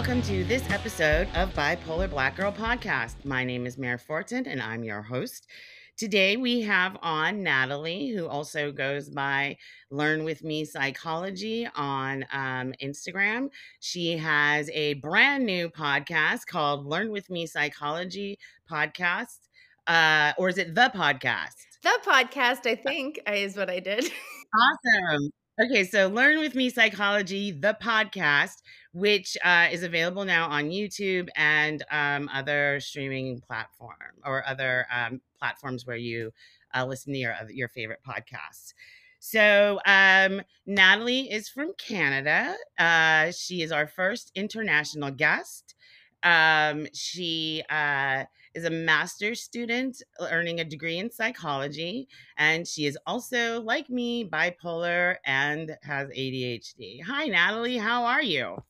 welcome to this episode of Bipolar Black Girl Podcast. My name is Mare Fortin, and I'm your host. Today we have on Nathalie, who also goes by Learn With Me Psychology on um, Instagram. She has a brand new podcast called Learn With Me Psychology Podcast. Uh, or is it the podcast? The podcast, I think, is what I did. awesome. Okay, so Learn With Me Psychology, the podcast, which uh, is available now on YouTube and um, other streaming platform or other um, platforms where you uh, listen to your your favorite podcasts. So um, Nathalie is from Canada. Uh, she is our first international guest. Um, she uh, is a master's student earning a degree in psychology. And she is also, like me, bipolar and has ADHD. Hi, Nathalie. How are you?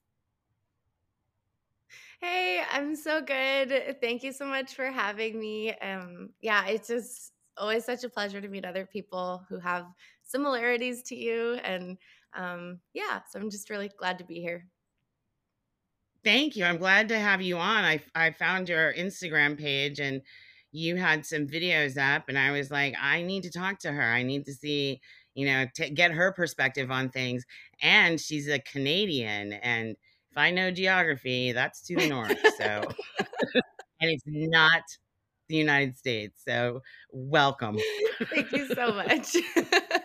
Hey, I'm so good. Thank you so much for having me. Um, yeah, it's just always such a pleasure to meet other people who have similarities to you. And um, yeah, so I'm just really glad to be here. Thank you. I'm glad to have you on. I I found your Instagram page and you had some videos up and I was like, I need to talk to her. I need to see, you know, to get her perspective on things. And she's a Canadian and if I know geography, that's to the north. So and it's not the United States. So welcome. Thank you so much.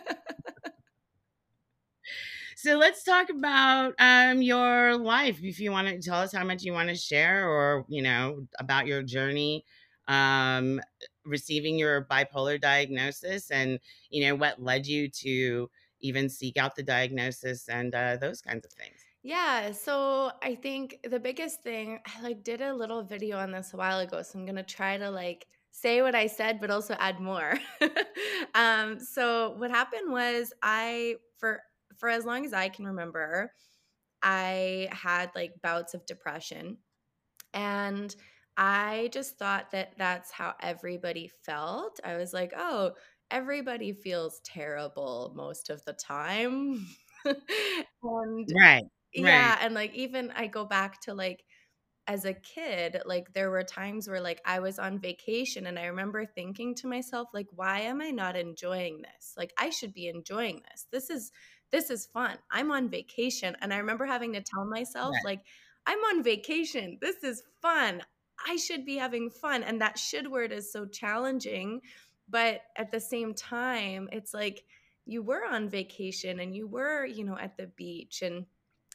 So let's talk about um, your life. If you want to tell us how much you want to share, or you know about your journey um, receiving your bipolar diagnosis, and you know what led you to even seek out the diagnosis and uh, those kinds of things. Yeah, so I think the biggest thing I like did a little video on this a while ago, so I'm gonna try to like say what I said, but also add more. um, so what happened was I for for as long as I can remember, I had like bouts of depression. And I just thought that that's how everybody felt. I was like, oh, everybody feels terrible most of the time. and right. Yeah. Right. And like, even I go back to like, as a kid, like there were times where like I was on vacation and I remember thinking to myself like why am I not enjoying this? Like I should be enjoying this. This is this is fun. I'm on vacation. And I remember having to tell myself, right. like, I'm on vacation. This is fun. I should be having fun. And that should word is so challenging. But at the same time, it's like you were on vacation and you were, you know, at the beach and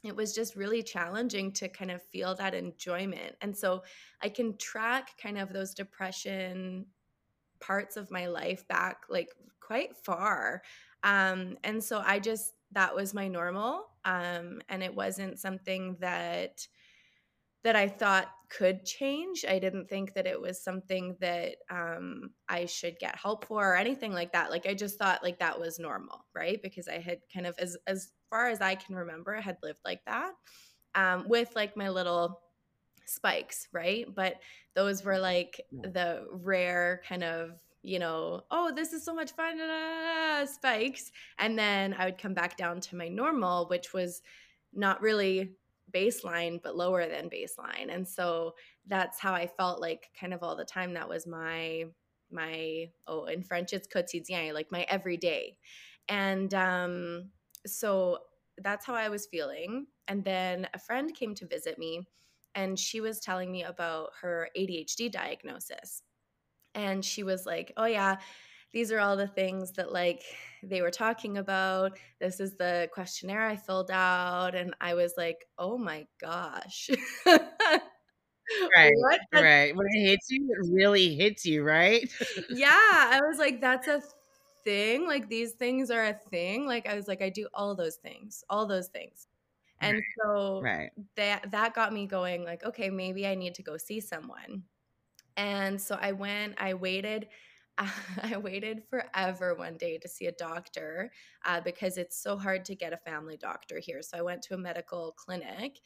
it was just really challenging to kind of feel that enjoyment. And so I can track kind of those depression parts of my life back like quite far. Um, and so I just that was my normal um, and it wasn't something that that i thought could change. I didn't think that it was something that um, i should get help for or anything like that. Like i just thought like that was normal right? Because i had kind of as as far as i can remember I had lived like that um, with like my little spikes right? But those were like the rare kind of you know, oh, this is so much fun, spikes. And then I would come back down to my normal, which was not really baseline, but lower than baseline. And so that's how I felt like kind of all the time. That was my, my, oh, in French, it's quotidien, like my everyday. And um, so that's how I was feeling. And then a friend came to visit me and she was telling me about her ADHD diagnosis and she was like oh yeah these are all the things that like they were talking about this is the questionnaire i filled out and i was like oh my gosh right what? right when it hits you it really hits you right yeah i was like that's a thing like these things are a thing like i was like i do all those things all those things and right. so right. that that got me going like okay maybe i need to go see someone and so I went, I waited. I waited forever one day to see a doctor uh, because it's so hard to get a family doctor here. So I went to a medical clinic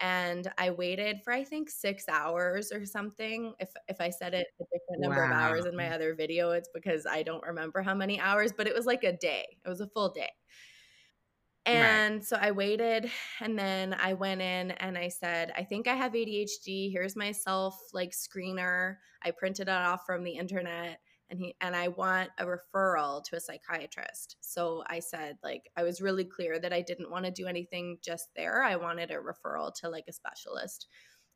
and I waited for I think six hours or something. If if I said it a different number wow. of hours in my other video, it's because I don't remember how many hours, but it was like a day. It was a full day. And Right. so I waited and then I went in and I said, I think I have ADHD. Here's my self like screener. I printed it off from the internet and he and I want a referral to a psychiatrist. So I said like I was really clear that I didn't want to do anything just there. I wanted a referral to like a specialist.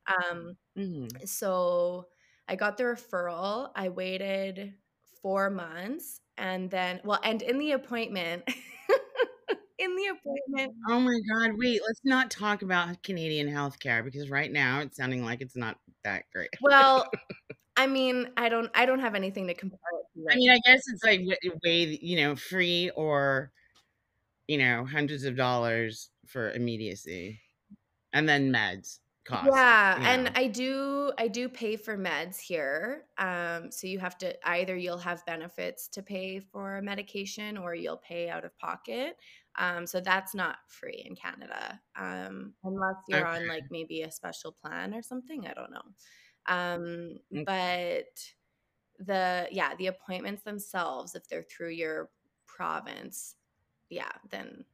Um Mhm. so I got the referral. I waited 4 months and then well and in the appointment in the appointment Oh my god, wait, let's not talk about Canadian healthcare because right now it's sounding like it's not that great. well, I mean, I don't I don't have anything to compare it to I mean, I guess it's like way, you know, free or, you know, hundreds of dollars for immediacy, and then meds cost, Yeah, you and know. I do I do pay for meds here. Um, so you have to either you'll have benefits to pay for medication or you'll pay out of pocket. Um, so that's not free in Canada. Um, unless you're on like maybe a special plan or something. I don't know. Um, mm, but the yeah, the appointments themselves, if they're through your province, yeah, then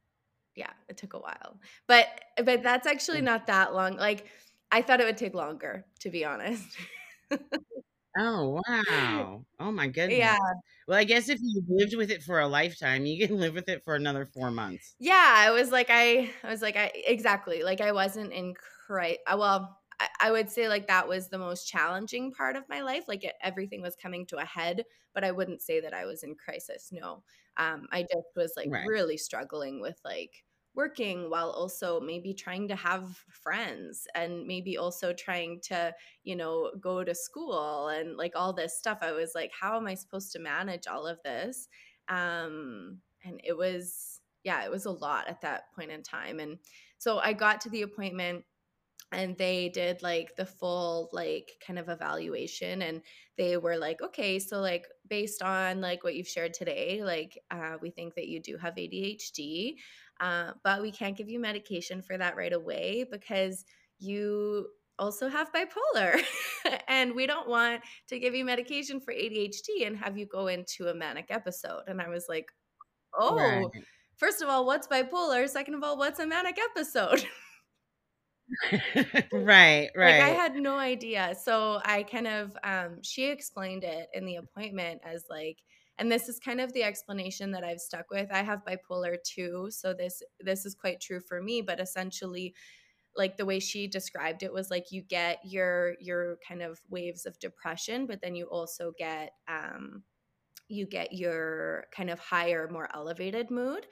yeah, it took a while. But but that's actually mm. not that long. Like I thought it would take longer, to be honest. Oh, wow. Oh my goodness. Yeah. Well, I guess if you lived with it for a lifetime, you can live with it for another 4 months. Yeah, I was like I I was like I exactly, like I wasn't in cri uh, well, I I would say like that was the most challenging part of my life, like, it everything was coming to a head, but I wouldn't say that I was in crisis, no. Um, I just was, like, Right, really struggling with, like, working while also maybe trying to have friends and maybe also trying to, you know, go to school and, like, all this stuff. I was like, "How am I supposed to manage all of this?" Um, and it was yeah, it was a lot at that point in time. And so I got to the appointment and they did like the full like kind of evaluation and they were like okay so like based on like what you've shared today like uh, we think that you do have adhd uh, but we can't give you medication for that right away because you also have bipolar and we don't want to give you medication for adhd and have you go into a manic episode and i was like oh right. first of all what's bipolar second of all what's a manic episode Right, Like, I had no idea. So I kind of um she explained it in the appointment as like and this is kind of the explanation that I've stuck with. I have bipolar too, so this this is quite true for me, but essentially like the way she described it was like you get your your kind of waves of depression, but then you also get um you get your kind of higher more elevated mood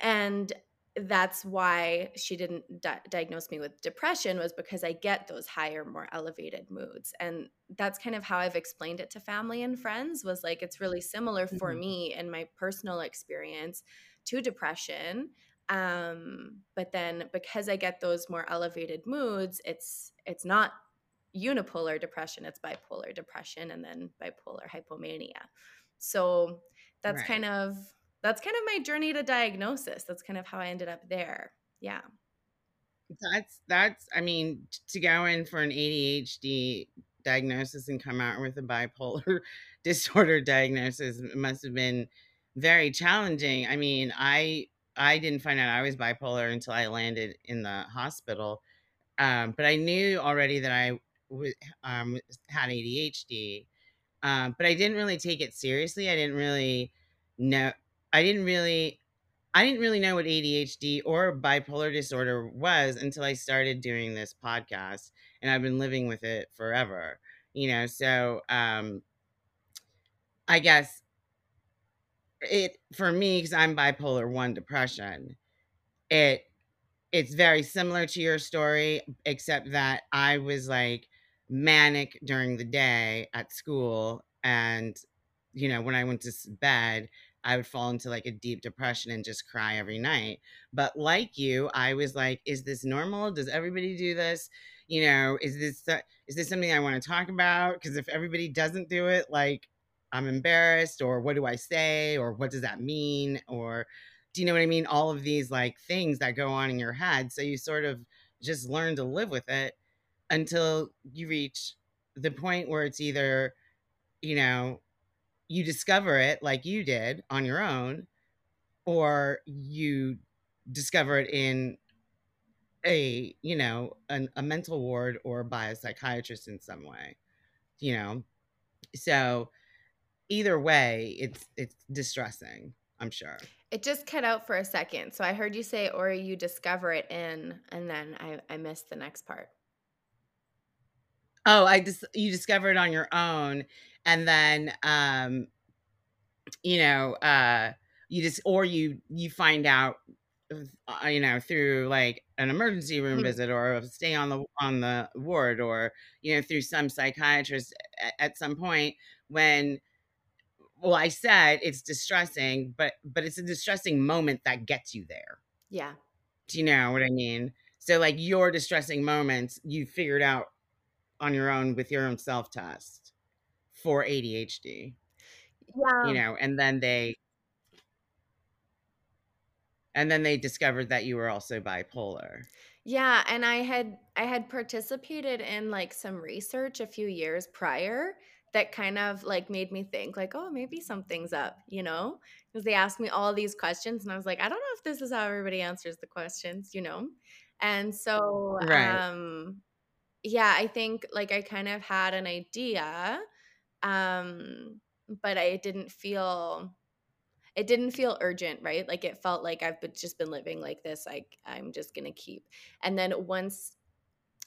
and that's why she didn't di- diagnose me with depression was because i get those higher more elevated moods. And that's kind of how i've explained it to family and friends was like it's really similar for Mhm. me in my personal experience to depression um but then because i get those more elevated moods it's it's not unipolar depression it's bipolar depression and then bipolar hypomania. So that's kind of that's kind of my journey to diagnosis. That's kind of how I ended up there. Yeah. That's that's I mean, to go in for an ADHD diagnosis and come out with a bipolar disorder diagnosis must have been very challenging. I mean, I I didn't find out I was bipolar until I landed in the hospital, um, but I knew already that I w um, had ADHD, um, but I didn't really take it seriously. I didn't really know I didn't really I didn't really know what ADHD or bipolar disorder was until I started doing this podcast, and I've been living with it forever. You know, so um, I guess it for me because I'm bipolar one depression. It it's very similar to your story, except that I was like manic during the day at school. And, you know, when I went to bed, I would fall into like a deep depression and just cry every night. But like you, I was like, is this normal? Does everybody do this? You know, is this is this something I want to talk about? Because if everybody doesn't do it, like I'm embarrassed, or what do I say, or what does that mean, or do you know what I mean? All of these like things that go on in your head. So you sort of just learn to live with it until you reach the point where it's either, you know, you discover it like you did on your own, or you discover it in a you know an, a mental ward or by a psychiatrist in some way you know so either way it's it's distressing i'm sure It just cut out for a second. So I heard you say, or you discover it in, and then I, I missed the next part. oh i just you discover it on your own and then um you know uh you just or you you find out uh, you know through like an emergency room Hmm. visit or a stay on the on the ward or you know through some psychiatrist at, at some point when well i said it's distressing but but it's a distressing moment that gets you there Yeah. do you know what i mean so like your distressing moments you figured out on your own with your own self test for adhd Yeah. you know and then they and then they discovered that you were also bipolar Yeah, and I had I had participated in like some research a few years prior that kind of like made me think like, oh, maybe something's up, you know? Because they asked me all these questions and I was like, I don't know if this is how everybody answers the questions, you know? And so right um yeah, I think like I kind of had an idea um but I didn't feel it didn't feel urgent, right? Like it felt like I've just been living like this. Like I'm just gonna keep. And then once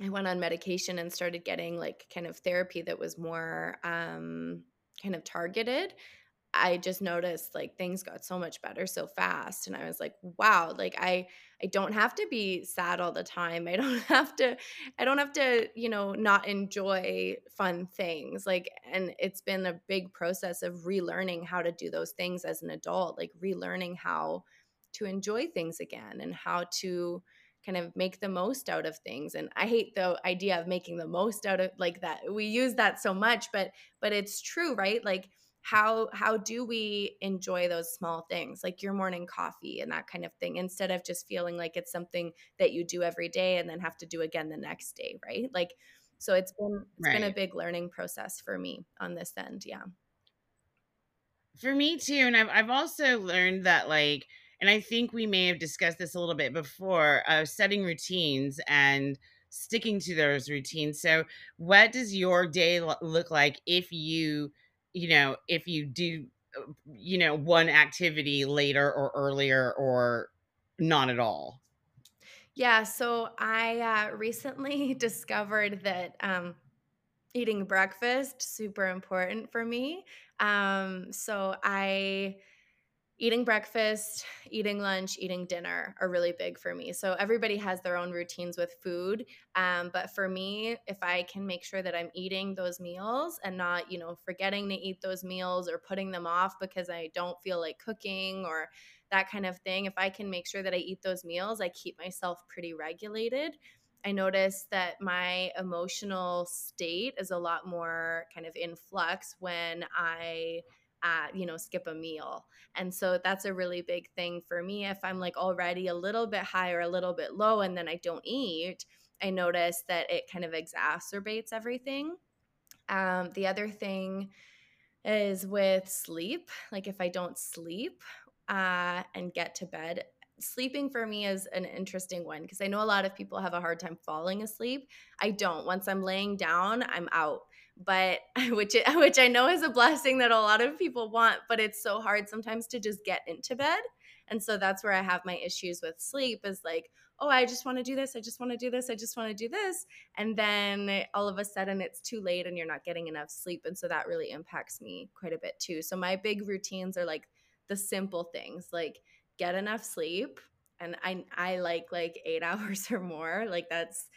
I went on medication and started getting like kind of therapy that was more um, kind of targeted, I just noticed like things got so much better so fast and I was like wow like I I don't have to be sad all the time. I don't have to I don't have to you know not enjoy fun things. Like and it's been a big process of relearning how to do those things as an adult like relearning how to enjoy things again and how to kind of make the most out of things and I hate the idea of making the most out of like that we use that so much but but it's true right? Like how how do we enjoy those small things like your morning coffee and that kind of thing instead of just feeling like it's something that you do every day and then have to do again the next day right? Like so it's been it's been a big learning process for me on this end yeah. For me too, and I've I've also learned that like, and I think we may have discussed this a little bit before, uh, setting routines and sticking to those routines. So, what does your day lo- look like if you, you know, if you do, uh, you know, one activity later or earlier or not at all? yeah so i uh, recently discovered that um, eating breakfast super important for me um, so i eating breakfast, eating lunch, eating dinner are really big for me. So everybody has their own routines with food. Um, but for me, if I can make sure that I'm eating those meals and not, you know, forgetting to eat those meals or putting them off because I don't feel like cooking or that kind of thing, if I can make sure that I eat those meals, I keep myself pretty regulated. I notice that my emotional state is a lot more kind of in flux when I you know, skip a meal. And so that's a really big thing for me. If I'm like already a little bit high or a little bit low and then I don't eat, I notice that it kind of exacerbates everything. Um, the other thing is with sleep. Like if I don't sleep uh, and get to bed, sleeping for me is an interesting one because I know a lot of people have a hard time falling asleep. I don't. Once I'm laying down, I'm out. But which which I know is a blessing that a lot of people want, but it's so hard sometimes to just get into bed. And so that's where I have my issues with sleep is like, oh, I just want to do this. I just want to do this. I just want to do this and then all of a sudden it's too late and you're not getting enough sleep and so that really impacts me quite a bit too so my big routines are like the simple things like get enough sleep and i i like like 8 hours or more like that's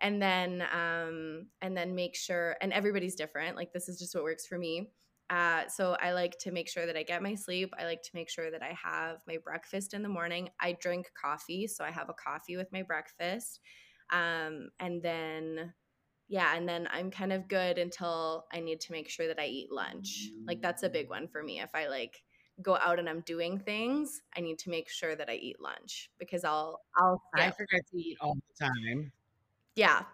and then um and then make sure and everybody's different like this is just what works for me uh, so I like to make sure that I get my sleep. I like to make sure that I have my breakfast in the morning. I drink coffee, so I have a coffee with my breakfast um, and then yeah and then i'm kind of good until i need to make sure that i eat lunch like that's a big one for me if i like go out and i'm doing things i need to make sure that i eat lunch because i'll i'll I forget to eat all the time. Yeah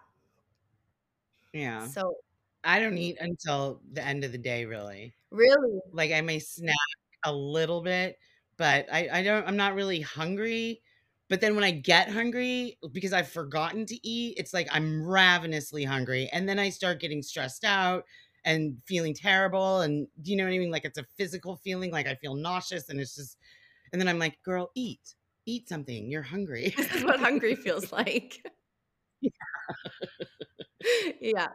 Yeah. so I don't eat until the end of the day, really. really Like I may snack a little bit, but I, I don't I'm not really hungry but then when I get hungry, because I've forgotten to eat, it's like I'm ravenously hungry. And then I start getting stressed out and feeling terrible. And do you know what I mean? Like it's a physical feeling, like I feel nauseous. And it's just, and then I'm like, girl, eat, eat something. You're hungry. This is what hungry feels like. Yeah. yeah.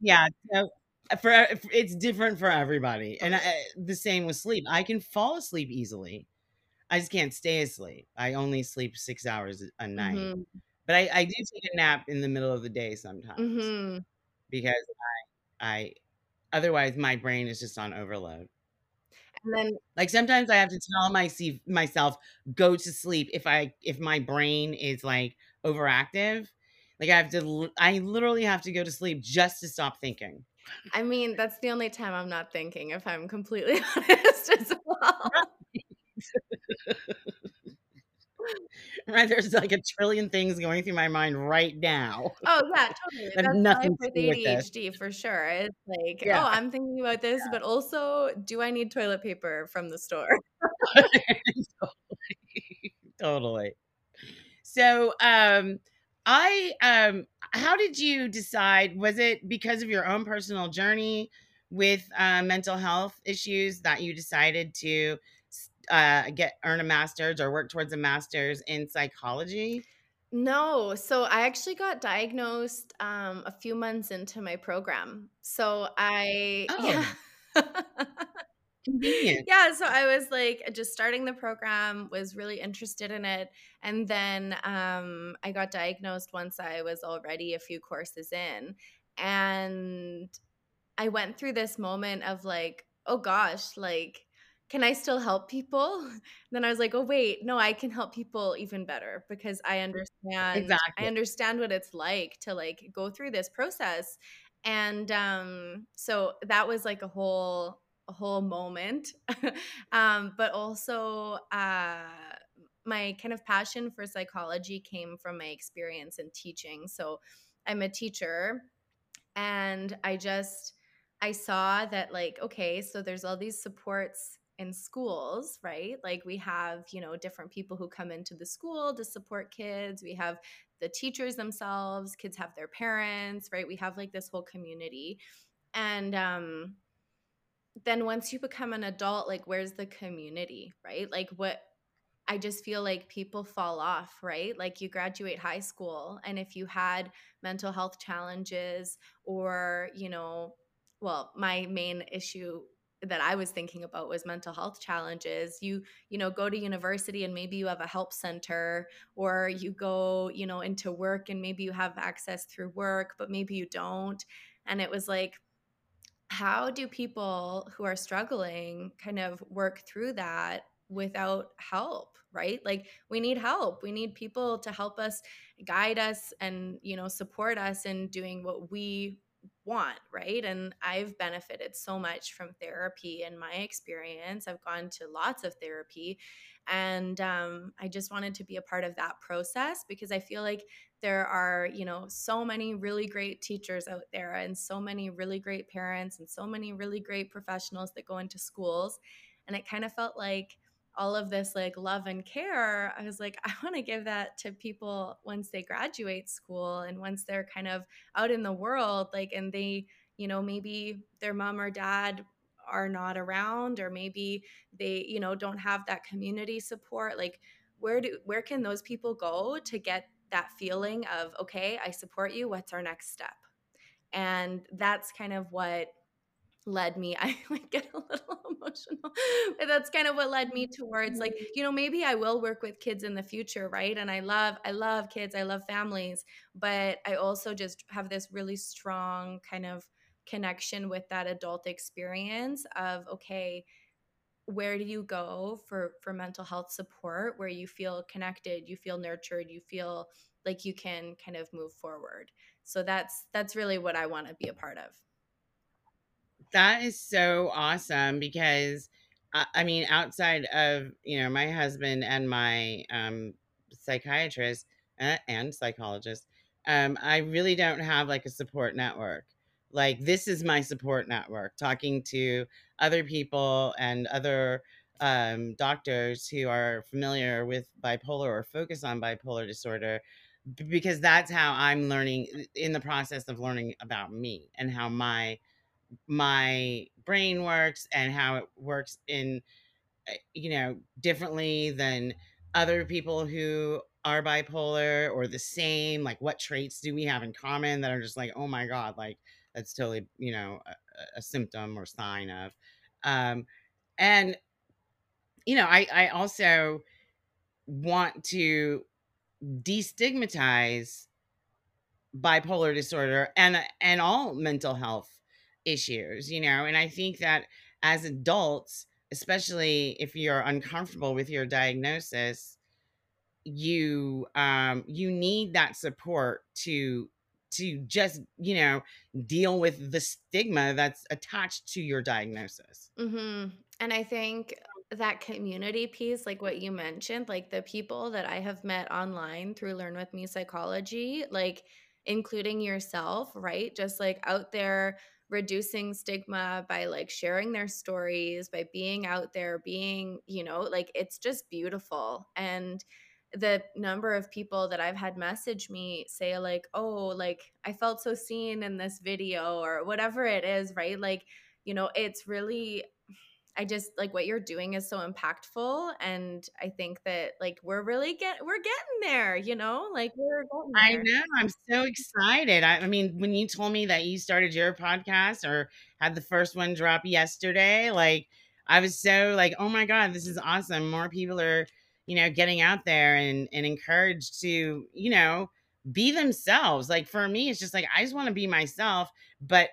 yeah. So uh, for uh, it's different for everybody. And I, the same with sleep. I can fall asleep easily. I just can't stay asleep. I only sleep six hours a night. Mhm. But I, I do take a nap in the middle of the day sometimes Mhm. because I, I, otherwise my brain is just on overload. And then Like sometimes I have to tell my myself go to sleep if I if my brain is like overactive. Like I have to I literally have to go to sleep just to stop thinking. I mean, that's the only time I'm not thinking if I'm completely honest as well. Right? There's like a trillion things going through my mind right now. Oh, yeah, totally. That's nothing life with do with. ADHD for sure. It's like, Yeah. oh, I'm thinking about this, but also, do I need toilet paper from the store? totally. totally. So, um, I, um, how did you decide? Was it because of your own personal journey with uh, mental health issues that you decided to uh, get earn a master's or work towards a master's in psychology? No, so I actually got diagnosed um, a few months into my program. So I, Oh, yeah. convenient. Yeah, so I was like just starting the program, was really interested in it. And then um, I got diagnosed once I was already a few courses in. And I went through this moment of like, oh gosh, like, can I still help people? then I was like, oh wait, no, I can help people even better because I understand exactly. I understand what it's like to like go through this process. And um so that was like a whole whole moment. um but also uh my kind of passion for psychology came from my experience in teaching. So I'm a teacher and I just I saw that like okay, so there's all these supports in schools, right? Like we have, you know, different people who come into the school to support kids. We have the teachers themselves, kids have their parents, right? We have like this whole community. And um then once you become an adult, like where's the community, right? Like what I just feel like people fall off, right? Like you graduate high school, and if you had mental health challenges, or, you know, well, my main issue that I was thinking about was mental health challenges. You, you know, go to university and maybe you have a help center, or you go, you know, into work and maybe you have access through work, but maybe you don't. And it was like, how do people who are struggling kind of work through that without help right? Like we need help. We need people to help us guide us and you know support us in doing what we want right? And i've benefited so much from therapy in my experience. I've gone to lots of therapy and um, i just wanted to be a part of that process because i feel like there are you know so many really great teachers out there and so many really great parents and so many really great professionals that go into schools. And it kind of felt like all of this like love and care i was like i want to give that to people once they graduate school and once they're kind of out in the world like and they you know maybe their mom or dad are not around or maybe they you know don't have that community support like where do where can those people go to get that feeling of okay i support you what's our next step? And that's kind of what led me i like get a little emotional. But that's kind of what led me towards like mm-hmm. you know maybe i will work with kids in the future right? And i love i love kids i love families but i also just have this really strong kind of connection with that adult experience of okay where do you go for for mental health support where you feel connected you feel nurtured you feel like you can kind of move forward so that's that's really what i want to be a part of That is so awesome because I, mean, outside of you know my husband and my um, psychiatrist uh, and psychologist, um, I really don't have like a support network. Like this is my support network, talking to other people and other um, doctors who are familiar with bipolar or focus on bipolar disorder because that's how I'm learning in the process of learning about me and how my my brain works and how it works in eh, you know differently than other people who are bipolar or the same like what traits do we have in common that are just like oh my god like that's totally you know a, a symptom or sign of um and you know i i also want to destigmatize bipolar disorder and and all mental health issues you know and i think that as adults especially if you're uncomfortable with your diagnosis you um you need that support to to just you know deal with the stigma that's attached to your diagnosis Mhm. And I think that community piece, like what you mentioned, like the people that I have met online through Learn With Me Psychology, like including yourself, right? Just like out there reducing stigma by like sharing their stories, by being out there, being, you know, like it's just beautiful. And the number of people that I've had message me say, like, oh, like I felt so seen in this video or whatever it is, right? Like, you know, it's really I just like what you're doing is so impactful and I think that like we're really get we're getting there, you know? Like we're getting I know. I'm so excited. I, I mean, when you told me that you started your podcast or had the first one drop yesterday, like I was so like, oh my God, this is awesome. More people are, you know, getting out there and and encouraged to, you know, be themselves. Like for me, it's just like I just want to be myself. But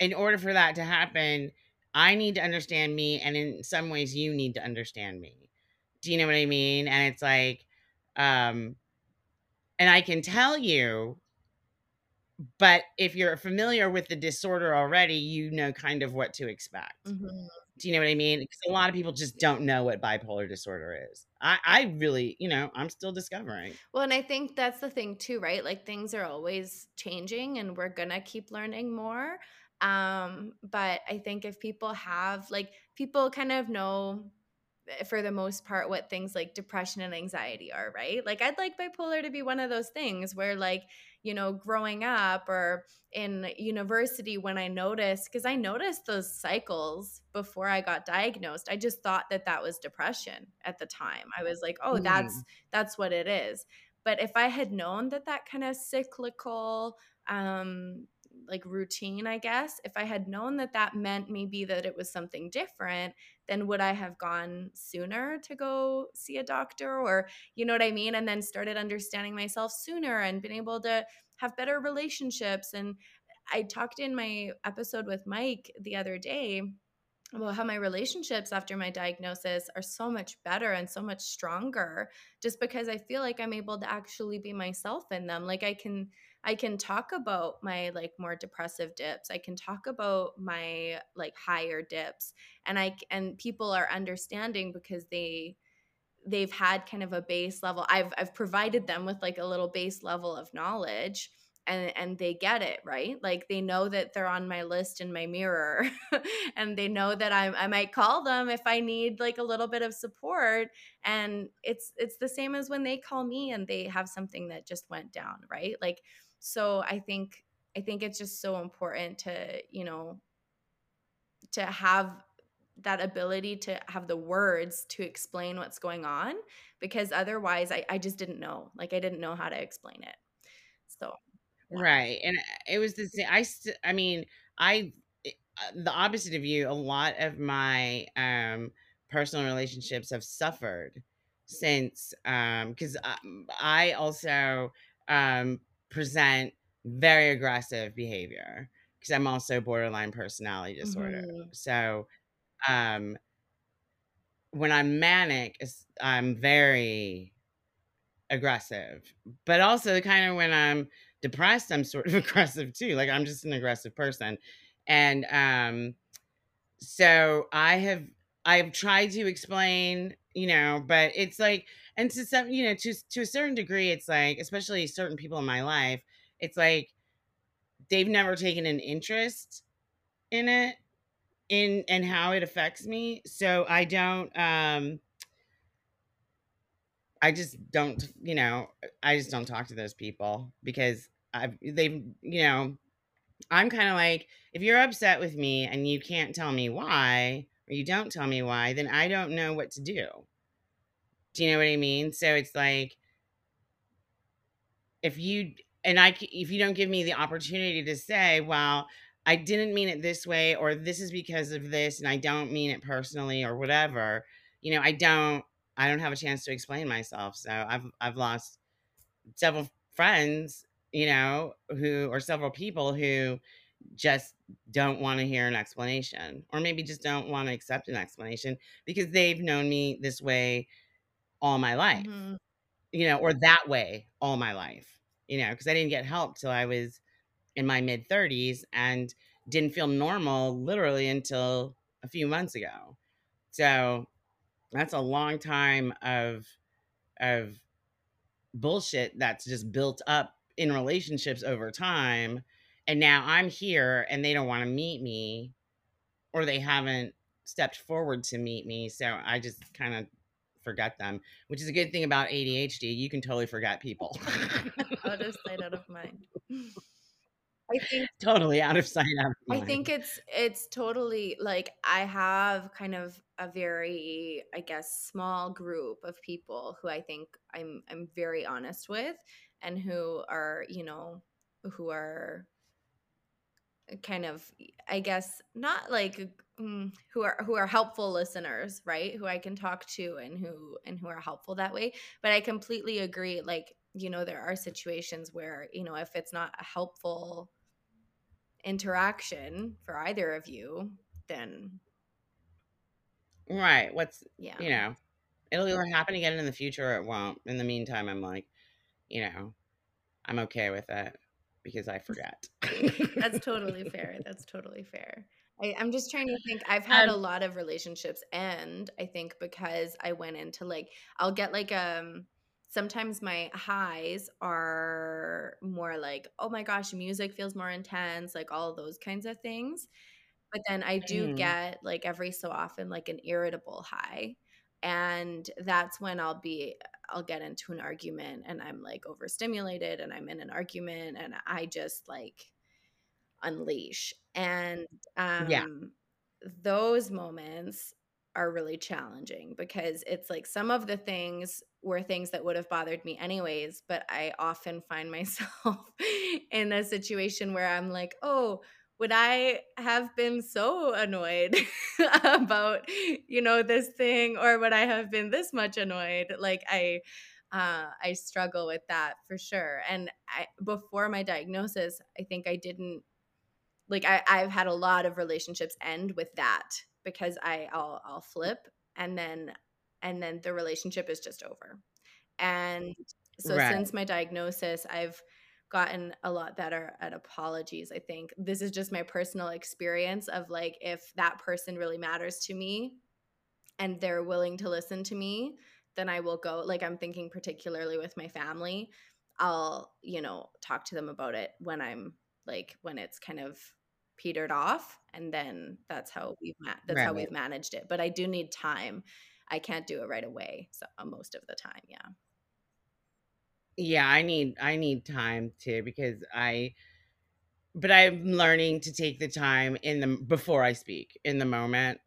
in order for that to happen, I need to understand me. And in some ways, you need to understand me. Do you know what I mean? And it's like, um, and I can tell you, but if you're familiar with the disorder already, you know kind of what to expect. Mhm. Do you know what I mean? Because a lot of people just don't know what bipolar disorder is. I, I really, you know, I'm still discovering. Well, and I think that's the thing too, right? Like things are always changing and we're going to keep learning more. Um, but I think if people have like people kind of know eh, for the most part what things like depression and anxiety are, right? Like I'd like bipolar to be one of those things where like, you know, growing up or in university when I noticed cuz I noticed those cycles before I got diagnosed. I just thought that that was depression at the time. I was like, "Oh, that's Mm, that's what it is." But if I had known that that kind of cyclical um like routine, I guess, if I had known that that meant maybe that it was something different, then would I have gone sooner to go see a doctor or you know what I mean? And then started understanding myself sooner and been able to have better relationships. And I talked in my episode with Mike the other day about how my relationships after my diagnosis are so much better and so much stronger just because I feel like I'm able to actually be myself in them. Like I can I can talk about my like more depressive dips. I can talk about my like higher dips and I and people are understanding because they they've had kind of a base level. I've I've provided them with like a little base level of knowledge and and they get it, right? Like they know that they're on my list in my mirror and they know that I'm I might call them if I need like a little bit of support and it's it's the same as when they call me and they have something that just went down, right? Like so I think I think it's just so important to, you know, to have that ability to have the words to explain what's going on because otherwise I, I just didn't know like i didn't know how to explain it so yeah right. And uh, it was the same. I, st- I mean, I, uh, the opposite of you, a lot of my um, personal relationships have suffered since, um, because I, I also um, present very aggressive behavior because I'm also borderline personality disorder. hmm So, um, when I'm manic, I'm very aggressive, but also kind of when I'm depressed, I'm sort of aggressive too. Like I'm just an aggressive person. And um so I have I've tried to explain, you know, but it's like and to some, you know, to to a certain degree it's like especially certain people in my life, it's like they've never taken an interest in it in and how it affects me. So I don't um I just don't, you know, I just don't talk to those people because I've they've, you know, I'm kind of like if you're upset with me and you can't tell me why or you don't tell me why, then I don't know what to do. Do you know what I mean? So it's like if you and I if you don't give me the opportunity to say, well, I didn't mean it this way or this is because of this and I don't mean it personally or whatever, you know, I don't I don't have a chance to explain myself. So I've I've lost several friends, you know, who or several people who just don't want to hear an explanation or maybe just don't want to accept an explanation because they've known me this way all my life. Mhm. You know, or that way all my life. You know, because I didn't get help till I was in my mid 30s and didn't feel normal literally until a few months ago. So that's a long time of of bullshit that's just built up in relationships over time and now I'm here and they don't want to meet me or they haven't stepped forward to meet me so I just kind of forget them which is a good thing about ADHD you can totally forget people out of sight, out of mind. I think totally out of sight out of mind. I think it's it's totally like I have kind of a very I guess small group of people who I think I'm I'm very honest with and who are, you know, who are kind of I guess not like mm, who are who are helpful listeners, right? Who I can talk to and who and who are helpful that way. But I completely agree like, you know, there are situations where, you know, if it's not a helpful interaction for either of you, then right what's yeah. you know it'll either happen again in the future or it won't in the meantime I'm like you know I'm okay with it because I forget. That's totally fair. That's totally fair. I, I'm just trying to think. I've had a Um, lot of relationships end, I think, because I went into like, I'll get like, um, sometimes my highs are more like, oh my gosh, music feels more intense, like all of those kinds of things. But then I do mhm. get like every so often like an irritable high. And that's when I'll be I'll get into an argument and I'm like overstimulated and I'm in an argument and I just like unleash. And Yeah, um those moments are really challenging because it's like some of the things were things that would have bothered me anyways, but I often find myself in a situation where I'm like, "Oh, would I have been so annoyed about, you know, this thing or would I have been this much annoyed?" Like I uh, I struggle with that for sure. And I, before my diagnosis, I think I didn't like I, I've had a lot of relationships end with that because I I'll I'll flip and then and then the relationship is just over. And so right. since my diagnosis, I've gotten a lot better at apologies. I think this is just my personal experience of like if that person really matters to me and they're willing to listen to me, then I will go. Like I'm thinking particularly with my family, I'll, you know, talk to them about it when I'm like when it's kind of petered off and then that's how we've ma- that's how we've managed it. But I do need time. I can't do it right away. So most of the time, yeah. Yeah, I need I need time too because I but I'm learning to take the time in the before I speak in the moment.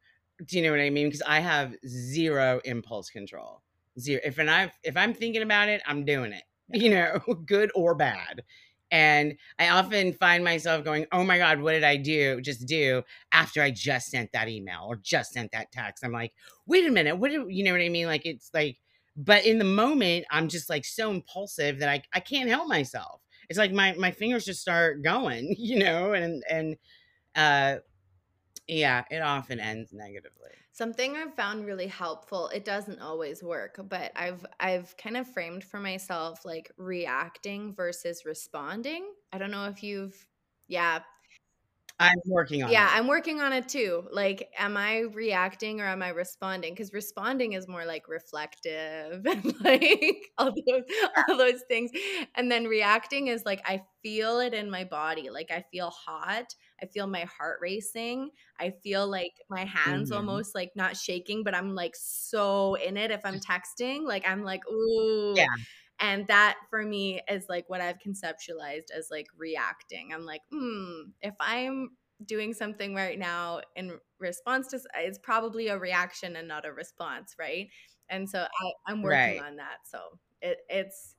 Do you know what I mean? Because I have zero impulse control. Zero. If and I if I'm thinking about it, I'm doing it. You know, good or bad. And I often find myself going, "Oh my god, what did I do? Just do after I just sent that email or just sent that text." I'm like, "Wait a minute, what do you know what I mean?" Like it's like, but in the moment, I'm just like so impulsive that I I can't help myself. It's like my my fingers just start going, you know, and and uh yeah, it often ends negatively. Something I've found really helpful, it doesn't always work, but I've I've kind of framed for myself like reacting versus responding. I don't know if you've yeah, I'm working on yeah, it. I'm working on it too. Like, am I reacting or am I responding? Because responding is more like reflective and like all those, all those things. And then reacting is like, I feel it in my body. Like, I feel hot. I feel my heart racing. I feel like my hands Mhm. almost like not shaking, but I'm like so in it if I'm texting. Like, I'm like, ooh. Yeah. And that for me is like what I've conceptualized as like reacting. I'm like, hmm, if I'm doing something right now in response to, it's probably a reaction and not a response, right? And so I, I'm working Right. on that. So it, it's,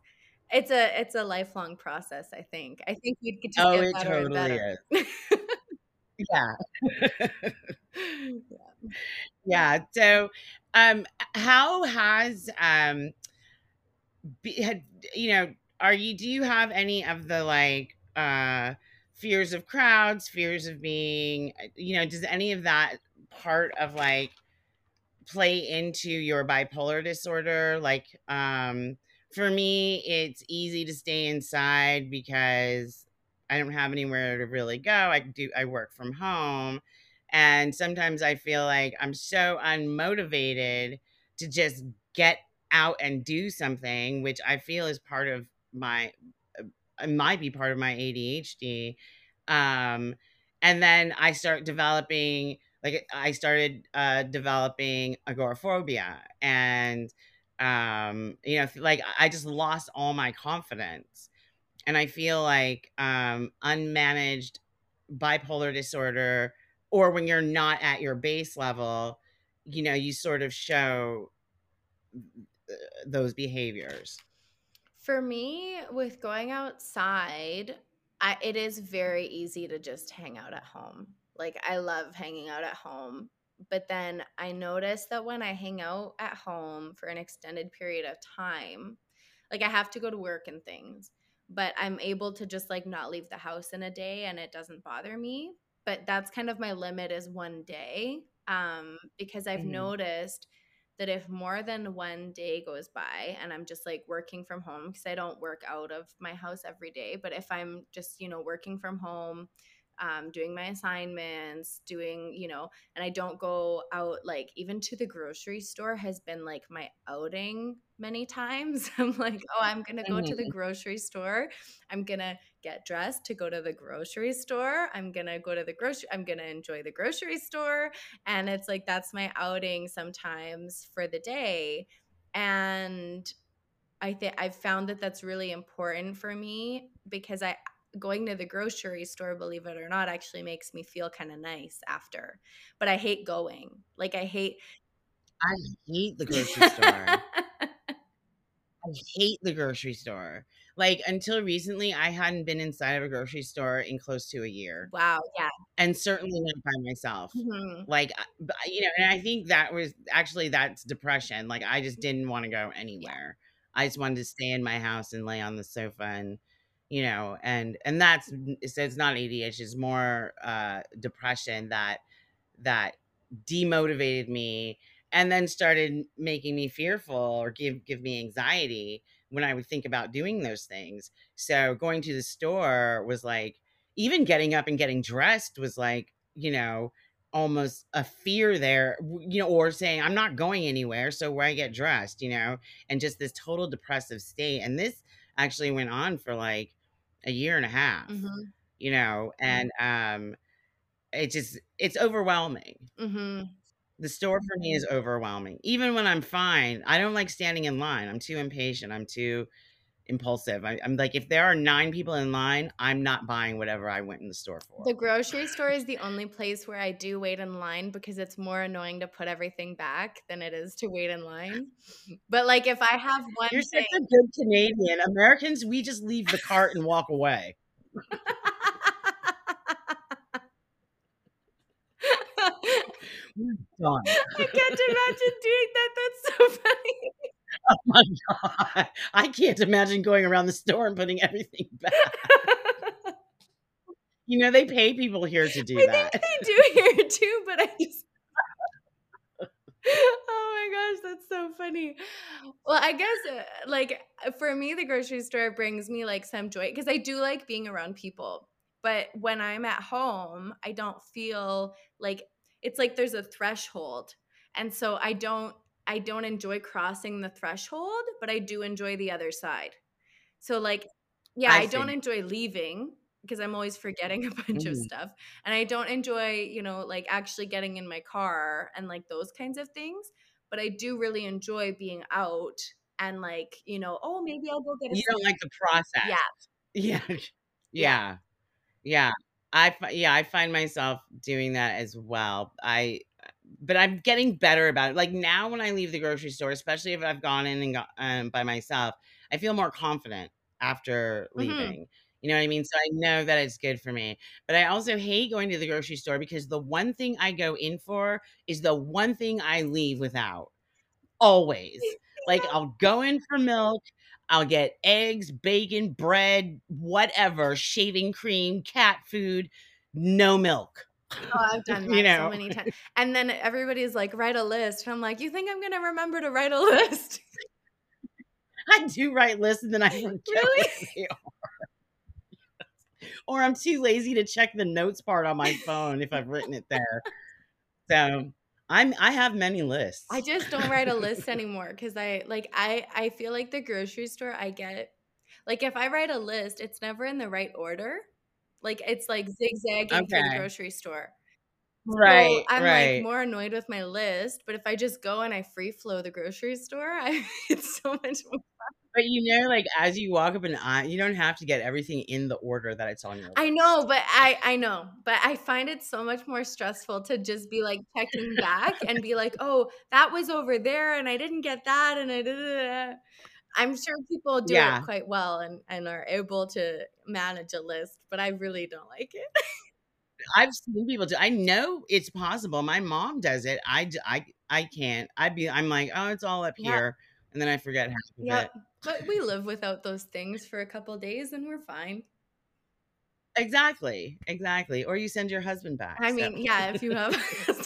it's a it's a lifelong process. I think. I think we'd just Oh, get it better and totally better. is. Yeah. yeah. Yeah. So, um, how has um, be, had, you know, are you? Do you have any of the like uh fears of crowds, fears of being, uh, you know, does any of that part of like play into your bipolar disorder? Like, um, for me, it's easy to stay inside because I don't have anywhere to really go. I do. I work from home. And sometimes I feel like I'm so unmotivated to just get out and do something, which I feel is part of my, uh, might be part of my ADHD. Um, and then I start developing, like, I started uh, developing agoraphobia. And, um, you know, like, I just lost all my confidence. And I feel like um, unmanaged bipolar disorder or when you're not at your base level, you know, you sort of show those behaviors. For me, with going outside, I, it is very easy to just hang out at home. Like, I love hanging out at home. But then I notice that when I hang out at home for an extended period of time, like I have to go to work and things, but I'm able to just like not leave the house in a day and it doesn't bother me. But that's kind of my limit is one day um, because I've Mhm. noticed that if more than one day goes by and I'm just like working from home because I don't work out of my house every day, but if I'm just, you know, working from home, um, doing my assignments, doing, you know, and I don't go out like even to the grocery store has been like my outing many times. I'm like, oh, I'm going to go to the Mhm. grocery store. I'm going to get dressed to go to the grocery store. I'm going to go to the grocery, I'm going to enjoy the grocery store. And it's like, that's my outing sometimes for the day. And I think I've found that that's really important for me because I, going to the grocery store, believe it or not, actually makes me feel kind of nice after. But I hate going. Like I hate I hate the grocery store. I hate the grocery store. Like until recently, I hadn't been inside of a grocery store in close to a year, wow, yeah. and certainly not by myself. Mhm. Like, but, you know, and I think that was actually that's depression. Like, I just didn't want to go anywhere. I just wanted to stay in my house and lay on the sofa and, you know, and and that's it's not ADHD. It's more uh, depression that that demotivated me and then started making me fearful or give give me anxiety when I would think about doing those things. So going to the store was like even getting up and getting dressed was like, you know, almost a fear there, you know, or saying I'm not going anywhere, so where I get dressed, you know, and just this total depressive state. And this actually went on for like a year and a half, Mhm. you know, and um it just it's overwhelming. Mhm. The store for me is overwhelming. Even when I'm fine, I don't like standing in line. I'm too impatient. I'm too impulsive. I, I'm like, if there are nine people in line, I'm not buying whatever I went in the store for. The grocery store is the only place where I do wait in line because it's more annoying to put everything back than it is to wait in line. But like if I have one You're thing such a good Canadian. Americans, we just leave the cart and walk away. We're done. I can't imagine doing that. That's so funny. Oh my god. I can't imagine going around the store and putting everything back. You know, they pay people here to do that. I that. think they do here too, but I just Oh my gosh, that's so funny. Well, I guess uh, like uh, for me the grocery store brings me like some joy because I do like being around people. But when I'm at home, I don't feel like it's like there's a threshold. And so I don't I don't enjoy crossing the threshold, but I do enjoy the other side. So like yeah, I I don't enjoy leaving because I'm always forgetting a bunch of Mhm. stuff. And I don't enjoy, you know, like actually getting in my car and like those kinds of things. But I do really enjoy being out and like, you know, oh, maybe I'll go get a You don't like the process. Yeah, Yeah. yeah. Yeah. Yeah. I yeah, I find myself doing that as well. I but I'm getting better about it. Like now when I leave the grocery store, especially if I've gone in and got um, by myself, I feel more confident after hmm leaving. You know what I mean? So I know that it's good for me. But I also hate going to the grocery store because the one thing I go in for is the one thing I leave without. Always. Like I'll go in for milk, I'll get eggs, bacon, bread, whatever, shaving cream, cat food, no milk. Oh, I've done you that so many times. And then everybody's like, write a list. And I'm like, you think I'm going to remember to write a list? I do write lists and then I forget really? what they are. Or I'm too lazy to check the notes part on my phone if I've written it there. So I'm I have many lists. I just don't write a list anymore because I like I I feel like the grocery store I get like if I write a list, it's never in the right order. Like it's like zigzagging through the grocery store. So Right, I'm like more annoyed with my list, but if I just go and I free flow the grocery store, I it's so much more. fun. But you know, like as you walk up an aisle, you don't have to get everything in the order that it's on your I know, but I I know, but I find it so much more stressful to just be like checking back and be like, "Oh, that was over there and I didn't get that and I did I'm sure people do it quite well and and are able to manage a list, but I really don't like it. I've seen people do I know it's possible. My mom does it. I, I, I can't. I'd be I'm like, "Oh, it's all up Yep. here," and then I forget half of Yep. it. But we live without those things for a couple days and we're fine. Exactly, exactly. Or you send your husband back, I so mean, yeah, if you have.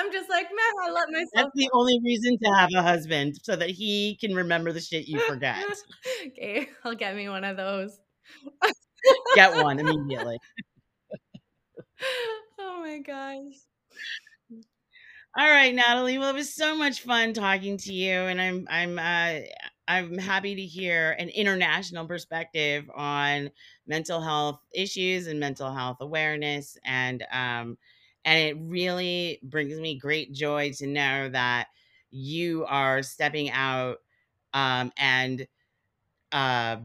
I'm just like, man, I let myself. That's the only reason to have a husband, so that he can remember the shit you forget. okay, I'll get me one of those. Get one immediately. oh my gosh. All right, Nathalie. Well, it was so much fun talking to you, and I'm I'm uh, I'm happy to hear an international perspective on mental health issues and mental health awareness, and um, and it really brings me great joy to know that you are stepping out um, and uh,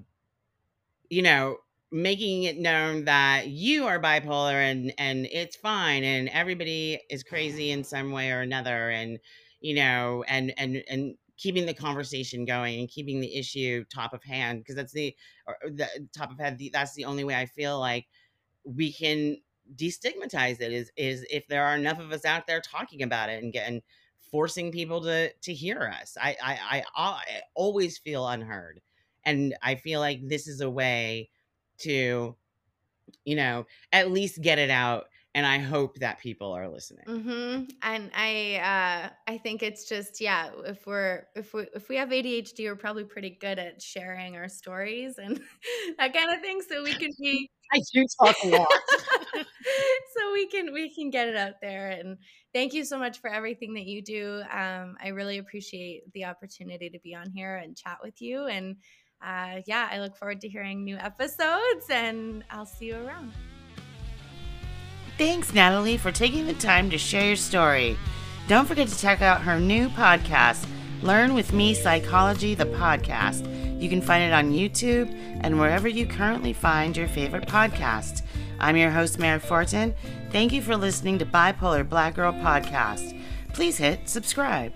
you know making it known that you are bipolar and and it's fine and everybody is crazy in some way or another and you know and and and keeping the conversation going and keeping the issue top of hand because that's the or the top of head the, that's the only way i feel like we can destigmatize it is is if there are enough of us out there talking about it and getting forcing people to to hear us. I, I i i always feel unheard. And i feel like this is a way to you know at least get it out and i hope that people are listening. Mhm. And I uh I think it's just yeah, if we're if we if we have ADHD, we're probably pretty good at sharing our stories and that kind of thing so we can be i do talk a lot so we can we can get it out there and thank you so much for everything that you do um, i really appreciate the opportunity to be on here and chat with you and uh, yeah i look forward to hearing new episodes and i'll see you around Thanks, Nathalie, for taking the time to share your story. Don't forget to check out her new podcast, Learn with Me Psychology, the podcast. You can find it on YouTube and wherever you currently find your favorite podcast. I'm your host, Mary Fortin. Thank you for listening to Bipolar Black Girl Podcast. Please hit subscribe.